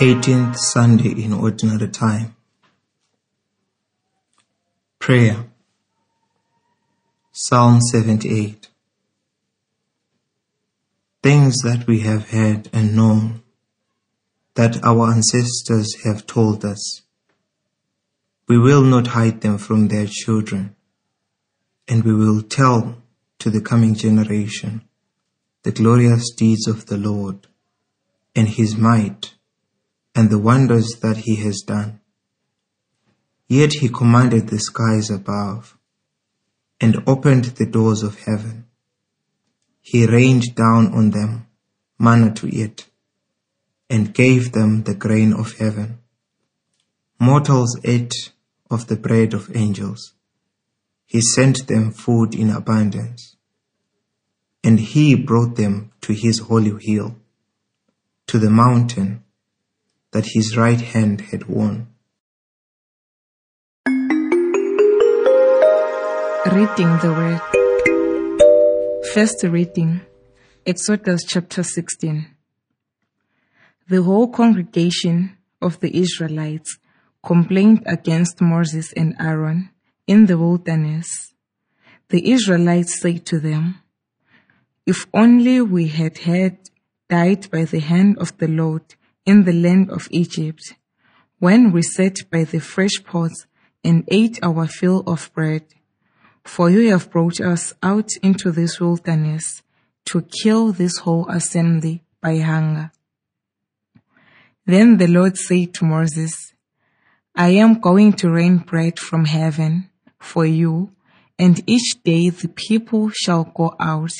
18th Sunday in Ordinary Time. Prayer. Psalm 78. Things that we have heard and known, that our ancestors have told us. We will not hide them from their children, and we will tell to the coming generation the glorious deeds of the Lord and his might and the wonders that he has done. Yet he commanded the skies above and opened the doors of heaven. He rained down on them manna to eat and gave them the grain of heaven. Mortals ate of the bread of angels. He sent them food in abundance and he brought them to his holy hill, to the mountain that his right hand had won. Reading the Word. First reading, Exodus chapter 16. The whole congregation of the Israelites complained against Moses and Aaron in the wilderness. The Israelites said to them, If only we had had died by the hand of the Lord in the land of Egypt, when we sat by the fleshpots and ate our fill of bread. For you have brought us out into this wilderness to kill this whole assembly by hunger. Then the Lord said to Moses, I am going to rain bread from heaven for you, and each day the people shall go out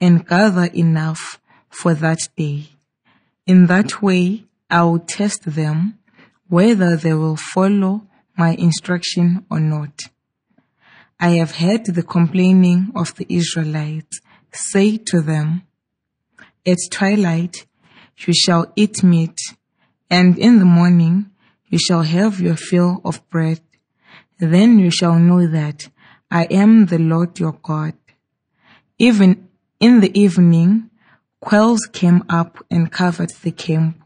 and gather enough for that day. In that way, I will test them whether they will follow my instruction or not. I have heard the complaining of the Israelites. Say to them, At twilight you shall eat meat, and in the morning you shall have your fill of bread. Then you shall know that I am the Lord your God. Even in the evening, quails came up and covered the camp,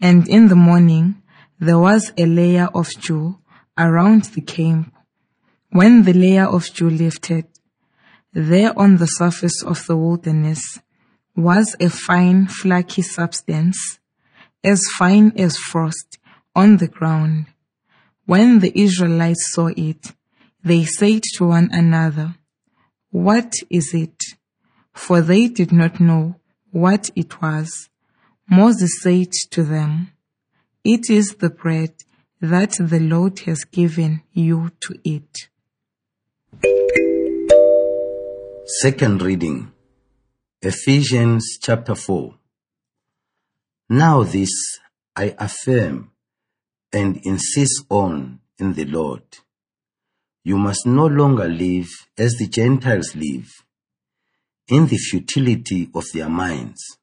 and in the morning there was a layer of dew around the camp. When the layer of dew lifted, there on the surface of the wilderness was a fine flaky substance, as fine as frost on the ground. When the Israelites saw it, they said to one another, What is it? For they did not know what it was. Moses said to them, It is the bread that the Lord has given you to eat. Second reading Ephesians chapter 4. Now this I affirm and insist on in the Lord. You must no longer live as the Gentiles live, in the futility of their minds.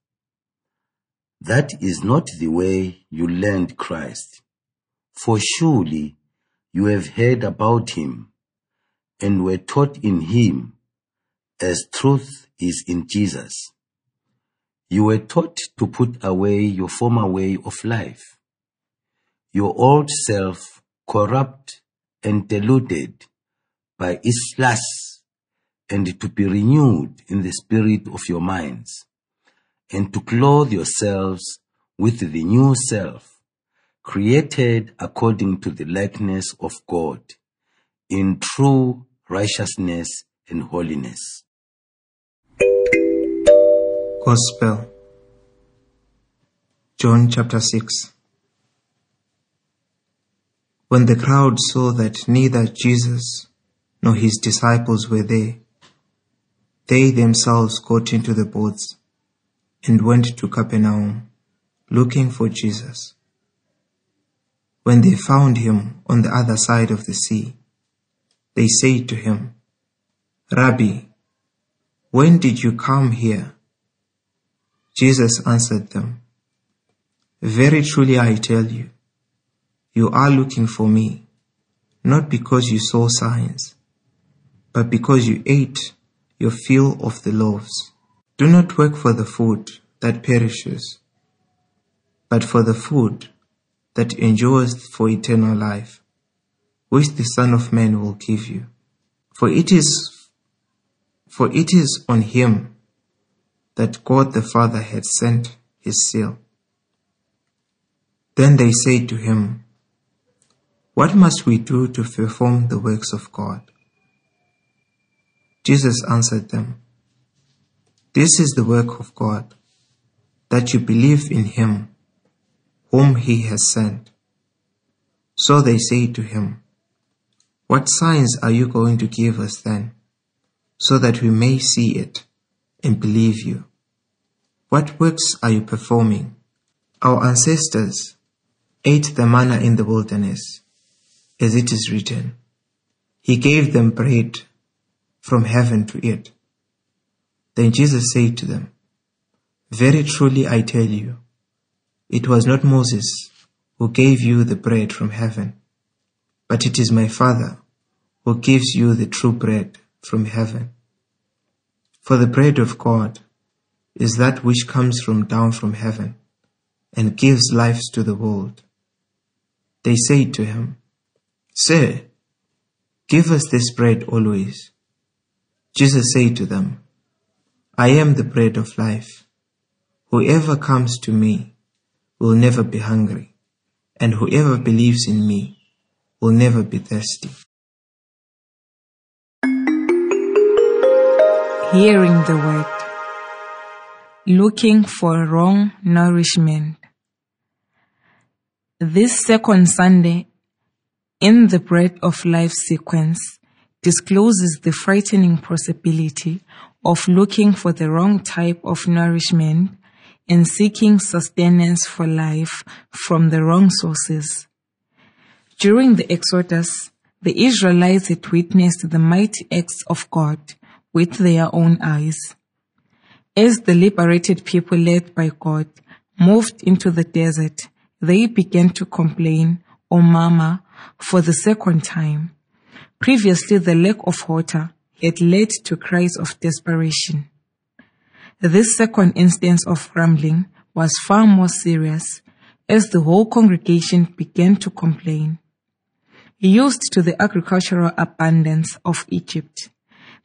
That is not the way you learned Christ. For surely you have heard about him and were taught in him as truth is in Jesus. You were taught to put away your former way of life, your old self corrupt and deluded by its lusts, and to be renewed in the spirit of your minds, and to clothe yourselves with the new self, created according to the likeness of God, in true righteousness and holiness. Gospel. John chapter 6. When the crowd saw that neither Jesus nor his disciples were there, they themselves got into the boats and went to Capernaum, looking for Jesus. When they found him on the other side of the sea, they said to him, Rabbi, when did you come here? Jesus answered them, Very truly I tell you, you are looking for me, not because you saw signs, but because you ate your fill of the loaves. Do not work for the food that perishes, but for the food that endures for eternal life, which the Son of Man will give you. For it is for it is on him that God the Father had sent his seal. Then they said to him, What must we do to perform the works of God? Jesus answered them, This is the work of God, that you believe in him whom he has sent. So they say to him, What signs are you going to give us then, so that we may see it and believe you? What works are you performing? Our ancestors ate the manna in the wilderness, as it is written, He gave them bread from heaven to eat. Then Jesus said to them, Very truly I tell you, it was not Moses who gave you the bread from heaven, but it is my Father who gives you the true bread from heaven. For the bread of God is that which comes from down from heaven and gives life to the world. They said to him, Sir, give us this bread always. Jesus said to them, I am the bread of life. Whoever comes to me will never be hungry, and whoever believes in me will never be thirsty. Hearing the word. Looking for wrong nourishment. This second Sunday in the Bread of Life sequence discloses the frightening possibility of looking for the wrong type of nourishment and seeking sustenance for life from the wrong sources. During the Exodus, the Israelites had witnessed the mighty acts of God with their own eyes. As the liberated people led by God moved into the desert, they began to complain or murmur for the second time. Previously, the lack of water had led to cries of desperation. This second instance of grumbling was far more serious as the whole congregation began to complain. Used to the agricultural abundance of Egypt,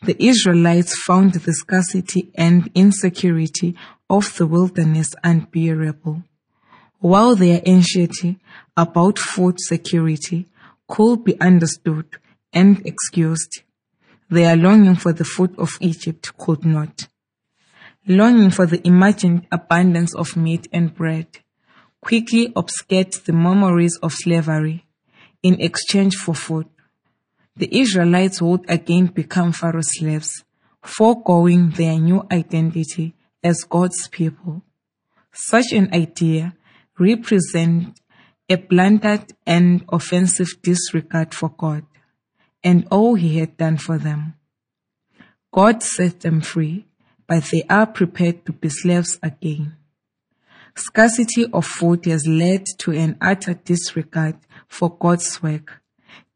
the Israelites found the scarcity and insecurity of the wilderness unbearable. While their anxiety about food security could be understood and excused, their longing for the food of Egypt could not longing for the imagined abundance of meat and bread, quickly obscured the memories of slavery in exchange for food. The Israelites would again become Pharaoh's slaves, foregoing their new identity as God's people. Such an idea represents a blunted and offensive disregard for God and all he had done for them. God set them free but they are prepared to be slaves again. Scarcity of food has led to an utter disregard for God's work,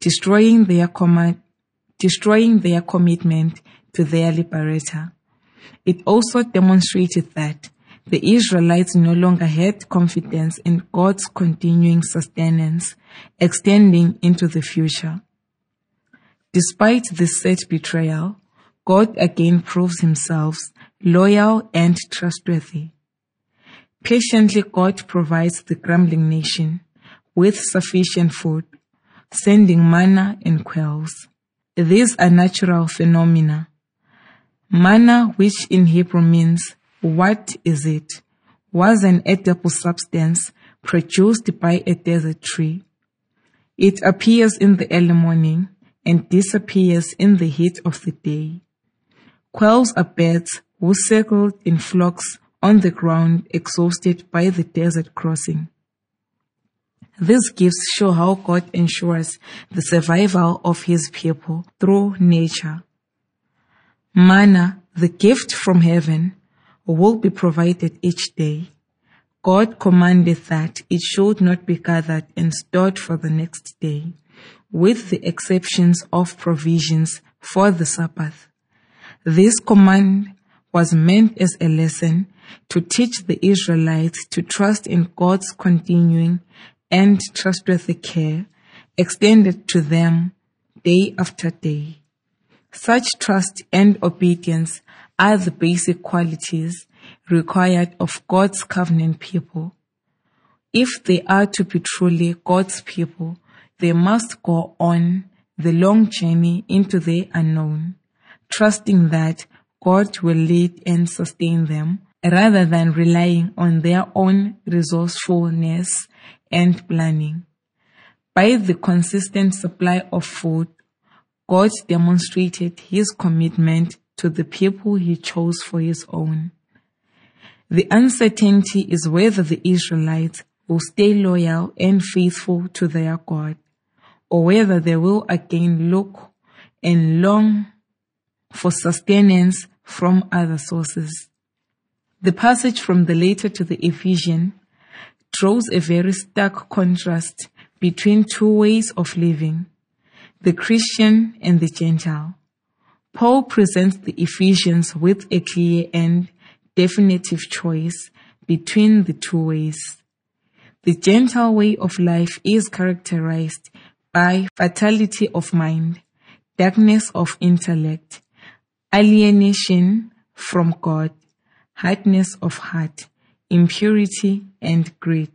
destroying their command, destroying their commitment to their liberator. It also demonstrated that the Israelites no longer had confidence in God's continuing sustenance extending into the future. Despite this sad betrayal, God again proves himself loyal and trustworthy. Patiently, God provides the grumbling nation with sufficient food, sending manna and quails. These are natural phenomena. Manna, which in Hebrew means, what is it, was an edible substance produced by a desert tree. It appears in the early morning and disappears in the heat of the day. Quails are birds who circled in flocks on the ground exhausted by the desert crossing. These gifts show how God ensures the survival of his people through nature. Manna, the gift from heaven, will be provided each day. God commanded that it should not be gathered and stored for the next day, with the exceptions of provisions for the Sabbath. This command was meant as a lesson to teach the Israelites to trust in God's continuing and trustworthy care extended to them day after day. Such trust and obedience are the basic qualities required of God's covenant people. If they are to be truly God's people, they must go on the long journey into the unknown, trusting that God will lead and sustain them rather than relying on their own resourcefulness and planning. By the consistent supply of food, God demonstrated his commitment to the people he chose for his own. The uncertainty is whether the Israelites will stay loyal and faithful to their God, or whether they will again look and long for sustenance from other sources. The passage from the letter to the Ephesian draws a very stark contrast between two ways of living, the Christian and the Gentile. Paul presents the Ephesians with a clear and definitive choice between the two ways. The Gentile way of life is characterized by fatality of mind, darkness of intellect, alienation from God, hardness of heart, impurity, and greed.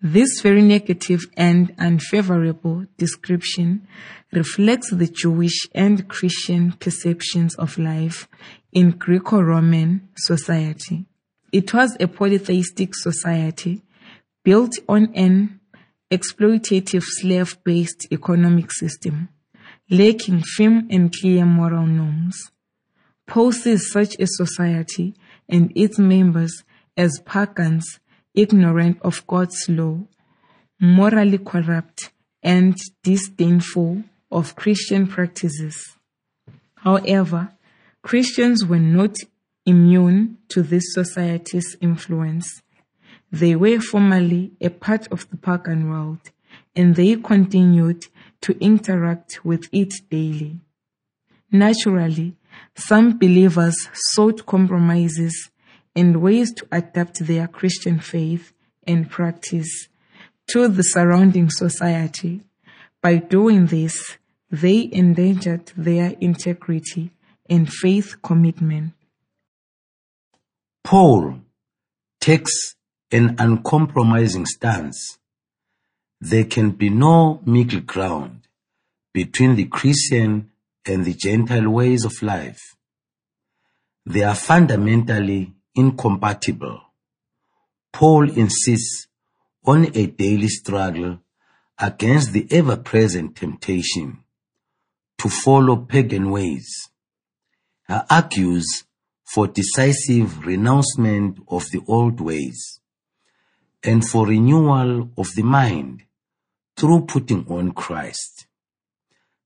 This very negative and unfavorable description reflects the Jewish and Christian perceptions of life in Greco-Roman society. It was a polytheistic society built on an exploitative slave-based economic system, lacking firm and clear moral norms. Paul sees such a society and its members as pagans, ignorant of God's law, morally corrupt, and disdainful of Christian practices. However, Christians were not immune to this society's influence. They were formerly a part of the pagan world, and they continued to interact with it daily. Naturally, some believers sought compromises and ways to adapt their Christian faith and practice to the surrounding society. By doing this, they endangered their integrity and faith commitment. Paul takes an uncompromising stance. There can be no middle ground between the Christian and the Gentile ways of life. They are fundamentally incompatible. Paul insists on a daily struggle against the ever-present temptation to follow pagan ways. He argues for decisive renouncement of the old ways and for renewal of the mind through putting on Christ.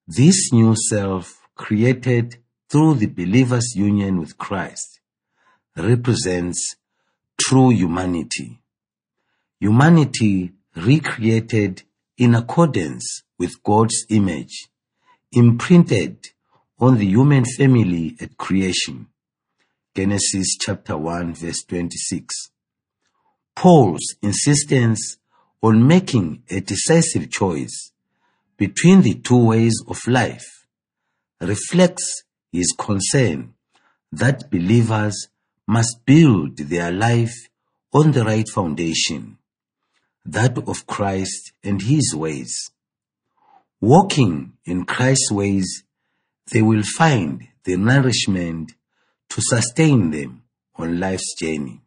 This new self created through the believer's union with Christ represents true humanity. Humanity recreated in accordance with God's image, imprinted on the human family at creation. Genesis chapter 1 verse 26. Paul's insistence on making a decisive choice between the two ways of life reflects his concern that believers must build their life on the right foundation, that of Christ and his ways. Walking in Christ's ways, they will find the nourishment to sustain them on life's journey.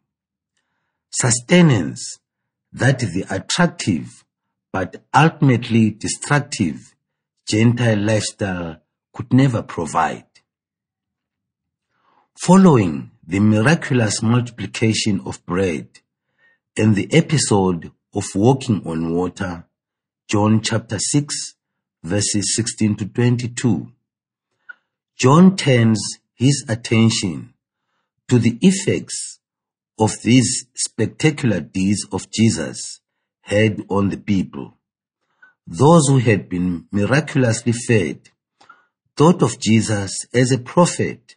Sustenance that the attractive but ultimately destructive Gentile lifestyle could never provide. Following the miraculous multiplication of bread and the episode of walking on water, John chapter 6 verses 16 to 22, John turns his attention to the effects of these spectacular deeds of Jesus had on the people. Those who had been miraculously fed thought of Jesus as a prophet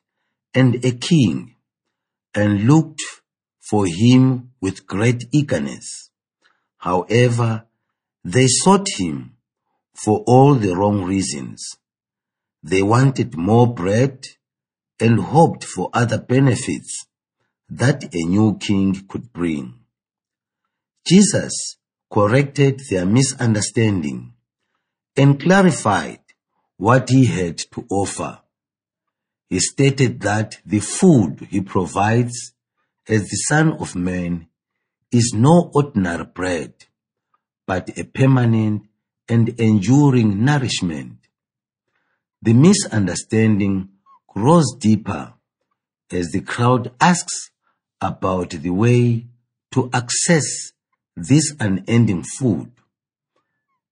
and a king and looked for him with great eagerness. However, they sought him for all the wrong reasons. They wanted more bread and hoped for other benefits that a new king could bring. Jesus corrected their misunderstanding and clarified what he had to offer. He stated that the food he provides as the Son of Man is no ordinary bread, but a permanent and enduring nourishment. The misunderstanding grows deeper as the crowd asks about the way to access this unending food,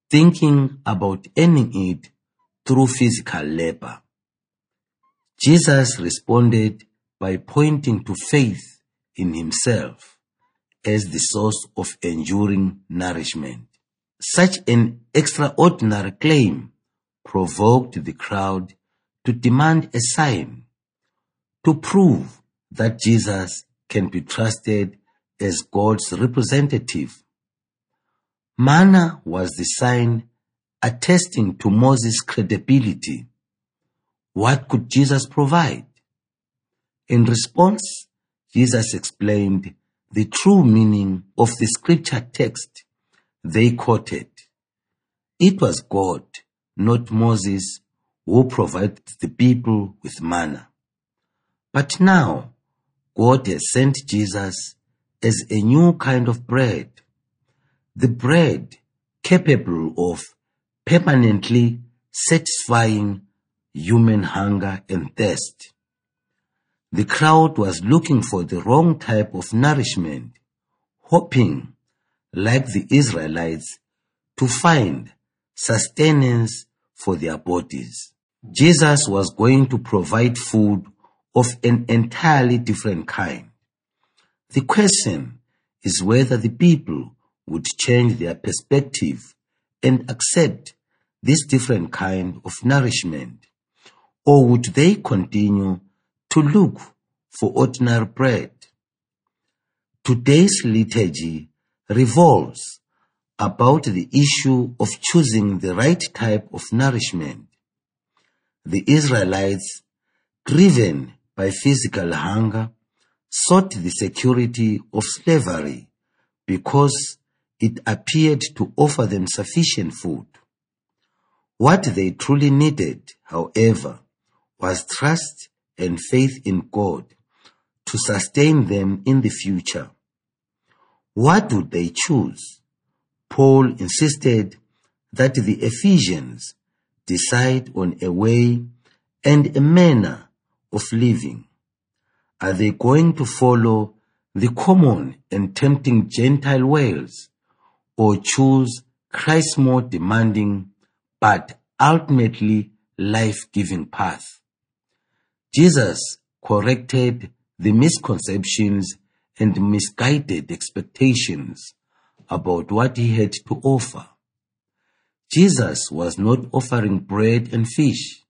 thinking about earning it through physical labor. Jesus responded by pointing to faith in himself as the source of enduring nourishment. Such an extraordinary claim provoked the crowd to demand a sign to prove that Jesus can be trusted as God's representative. Manna was the sign attesting to Moses' credibility. What could Jesus provide? In response, Jesus explained the true meaning of the scripture text they quoted. It was God, not Moses, who provided the people with manna. But now, God has sent Jesus as a new kind of bread. The bread capable of permanently satisfying human hunger and thirst. The crowd was looking for the wrong type of nourishment, hoping, like the Israelites, to find sustenance for their bodies. Jesus was going to provide food of an entirely different kind. The question is whether the people would change their perspective and accept this different kind of nourishment, or would they continue to look for ordinary bread? Today's liturgy revolves about the issue of choosing the right type of nourishment. The Israelites, driven by physical hunger, sought the security of slavery because it appeared to offer them sufficient food. What they truly needed, however, was trust and faith in God to sustain them in the future. What would they choose? Paul insisted that the Ephesians decide on a way and a manner of living. Are they going to follow the common and tempting Gentile ways or choose Christ's more demanding but ultimately life-giving path? Jesus corrected the misconceptions and misguided expectations about what he had to offer. Jesus was not offering bread and fish.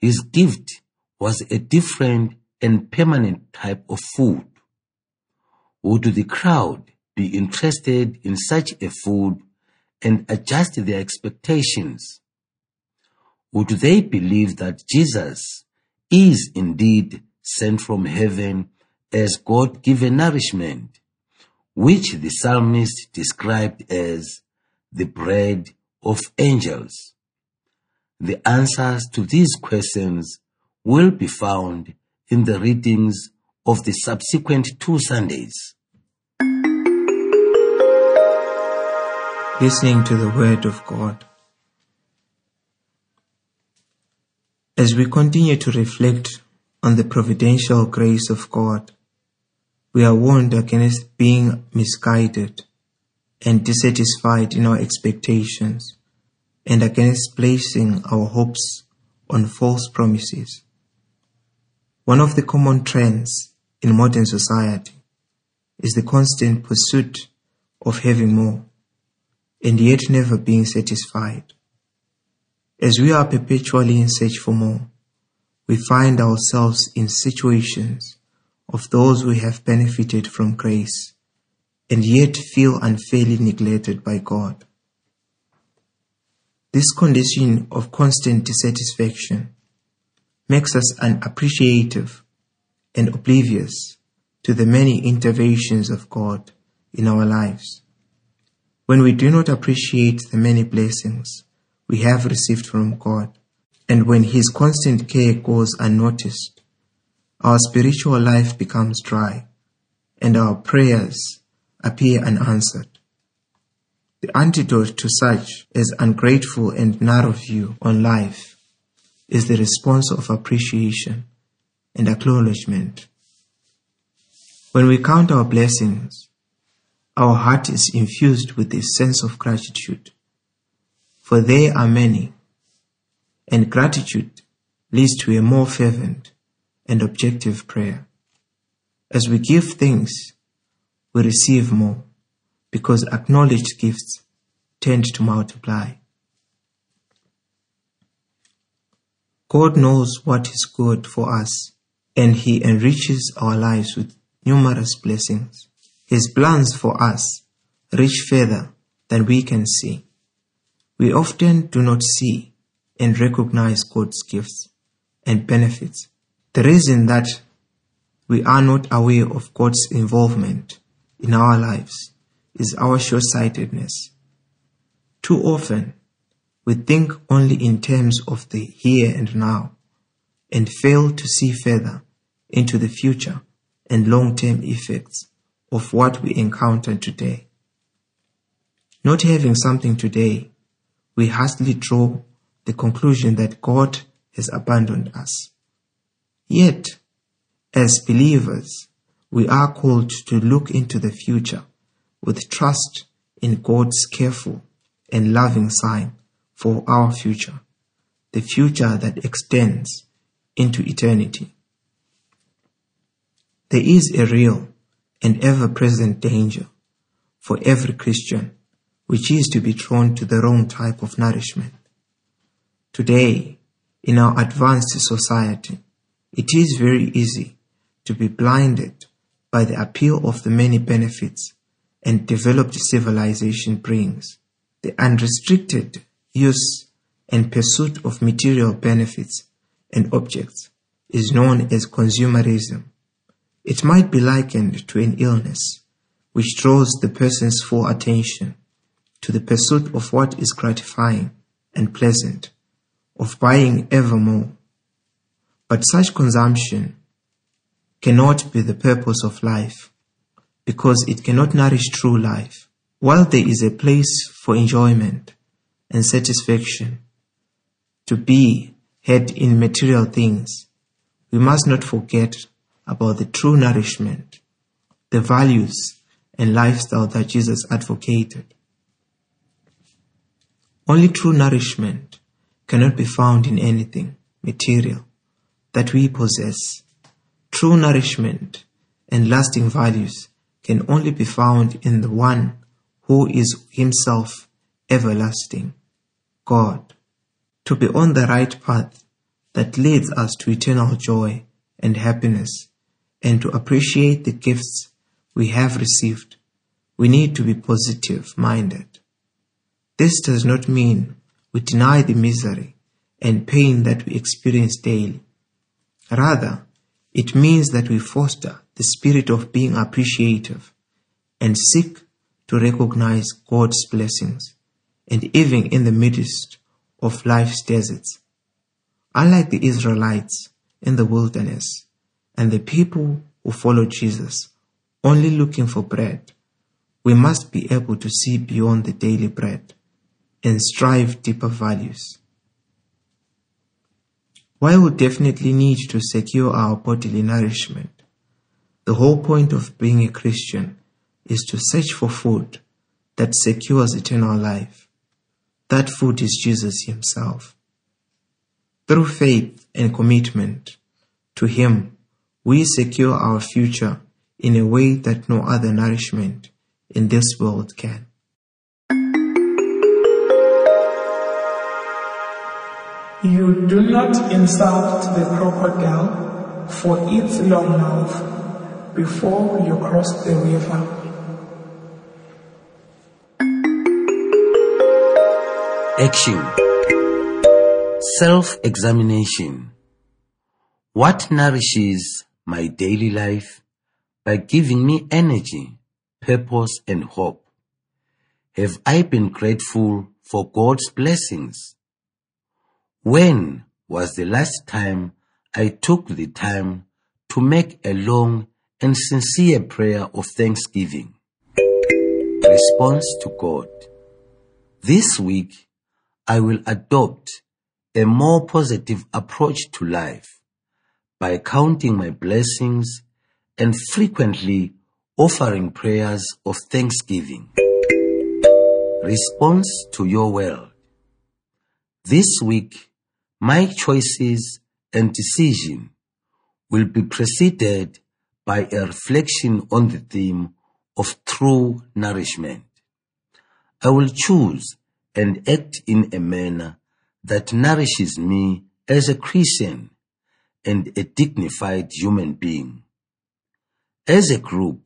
His gift was a different and permanent type of food. Would the crowd be interested in such a food and adjust their expectations? Would they believe that Jesus is indeed sent from heaven as God-given nourishment, which the psalmist described as the bread of angels? The answers to these questions will be found in the readings of the subsequent two Sundays. Listening to the Word of God. As we continue to reflect on the providential grace of God, we are warned against being misguided and dissatisfied in our expectations and against placing our hopes on false promises. One of the common trends in modern society is the constant pursuit of having more and yet never being satisfied. As we are perpetually in search for more, we find ourselves in situations of those who have benefited from grace and yet feel unfairly neglected by God. This condition of constant dissatisfaction makes us unappreciative and oblivious to the many interventions of God in our lives. When we do not appreciate the many blessings we have received from God, and when His constant care goes unnoticed, our spiritual life becomes dry and our prayers appear unanswered. The antidote to such is ungrateful and narrow view on life is the response of appreciation and acknowledgement. When we count our blessings, our heart is infused with a sense of gratitude, for they are many, and gratitude leads to a more fervent and objective prayer. As we give things, we receive more because acknowledged gifts tend to multiply. God knows what is good for us and He enriches our lives with numerous blessings. His plans for us reach further than we can see. We often do not see and recognize God's gifts and benefits. The reason that we are not aware of God's involvement in our lives is our short-sightedness. Too often, we think only in terms of the here and now and fail to see further into the future and long-term effects of what we encounter today. Not having something today, we hastily draw the conclusion that God has abandoned us. Yet, as believers, we are called to look into the future with trust in God's careful and loving sign for our future, the future that extends into eternity. There is a real and ever present danger for every Christian, which is to be drawn to the wrong type of nourishment. Today, in our advanced society, it is very easy to be blinded by the appeal of the many benefits and developed civilization brings. The unrestricted use and pursuit of material benefits and objects is known as consumerism. It might be likened to an illness which draws the person's full attention to the pursuit of what is gratifying and pleasant, of buying ever more. But such consumption cannot be the purpose of life because it cannot nourish true life. While there is a place for enjoyment and satisfaction to be had in material things, we must not forget about the true nourishment, the values and lifestyle that Jesus advocated. Only true nourishment cannot be found in anything material that we possess True nourishment and lasting values can only be found in the one who is himself everlasting, God. To be on the right path that leads us to eternal joy and happiness and to appreciate the gifts we have received, we need to be positive minded. This does not mean we deny the misery and pain that we experience daily. Rather, it means that we foster the spirit of being appreciative and seek to recognize God's blessings and even in the midst of life's deserts. Unlike the Israelites in the wilderness and the people who followed Jesus only looking for bread, we must be able to see beyond the daily bread and strive deeper values. While we definitely need to secure our bodily nourishment, the whole point of being a Christian is to search for food that secures eternal life. That food is Jesus Himself. Through faith and commitment to Him, we secure our future in a way that no other nourishment in this world can. You do not insult the crocodile for its long mouth before you cross the river. Action Self examination. What nourishes my daily life by giving me energy, purpose, and hope? Have I been grateful for God's blessings? When was the last time I took the time to make a long and sincere prayer of thanksgiving? Response to God. This week, I will adopt a more positive approach to life by counting my blessings and frequently offering prayers of thanksgiving. Response to your world. This week, my choices and decision will be preceded by a reflection on the theme of true nourishment. I will choose and act in a manner that nourishes me as a Christian and a dignified human being. As a group,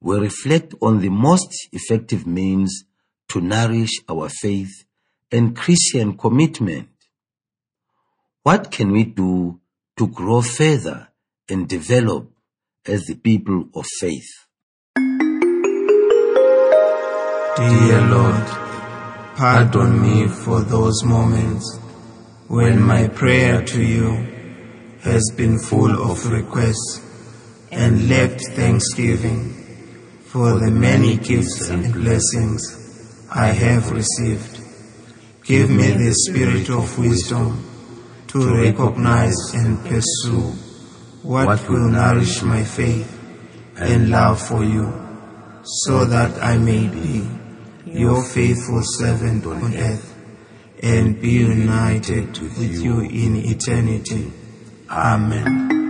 we reflect on the most effective means to nourish our faith and Christian commitment. What can we do to grow further and develop as the people of faith? Dear Lord, pardon me for those moments when my prayer to you has been full of requests and lacked thanksgiving for the many gifts and blessings I have received. Give me the spirit of wisdom to recognize and pursue what will nourish my faith and love for you, so that I may be your faithful servant on earth and be united with you in eternity. Amen.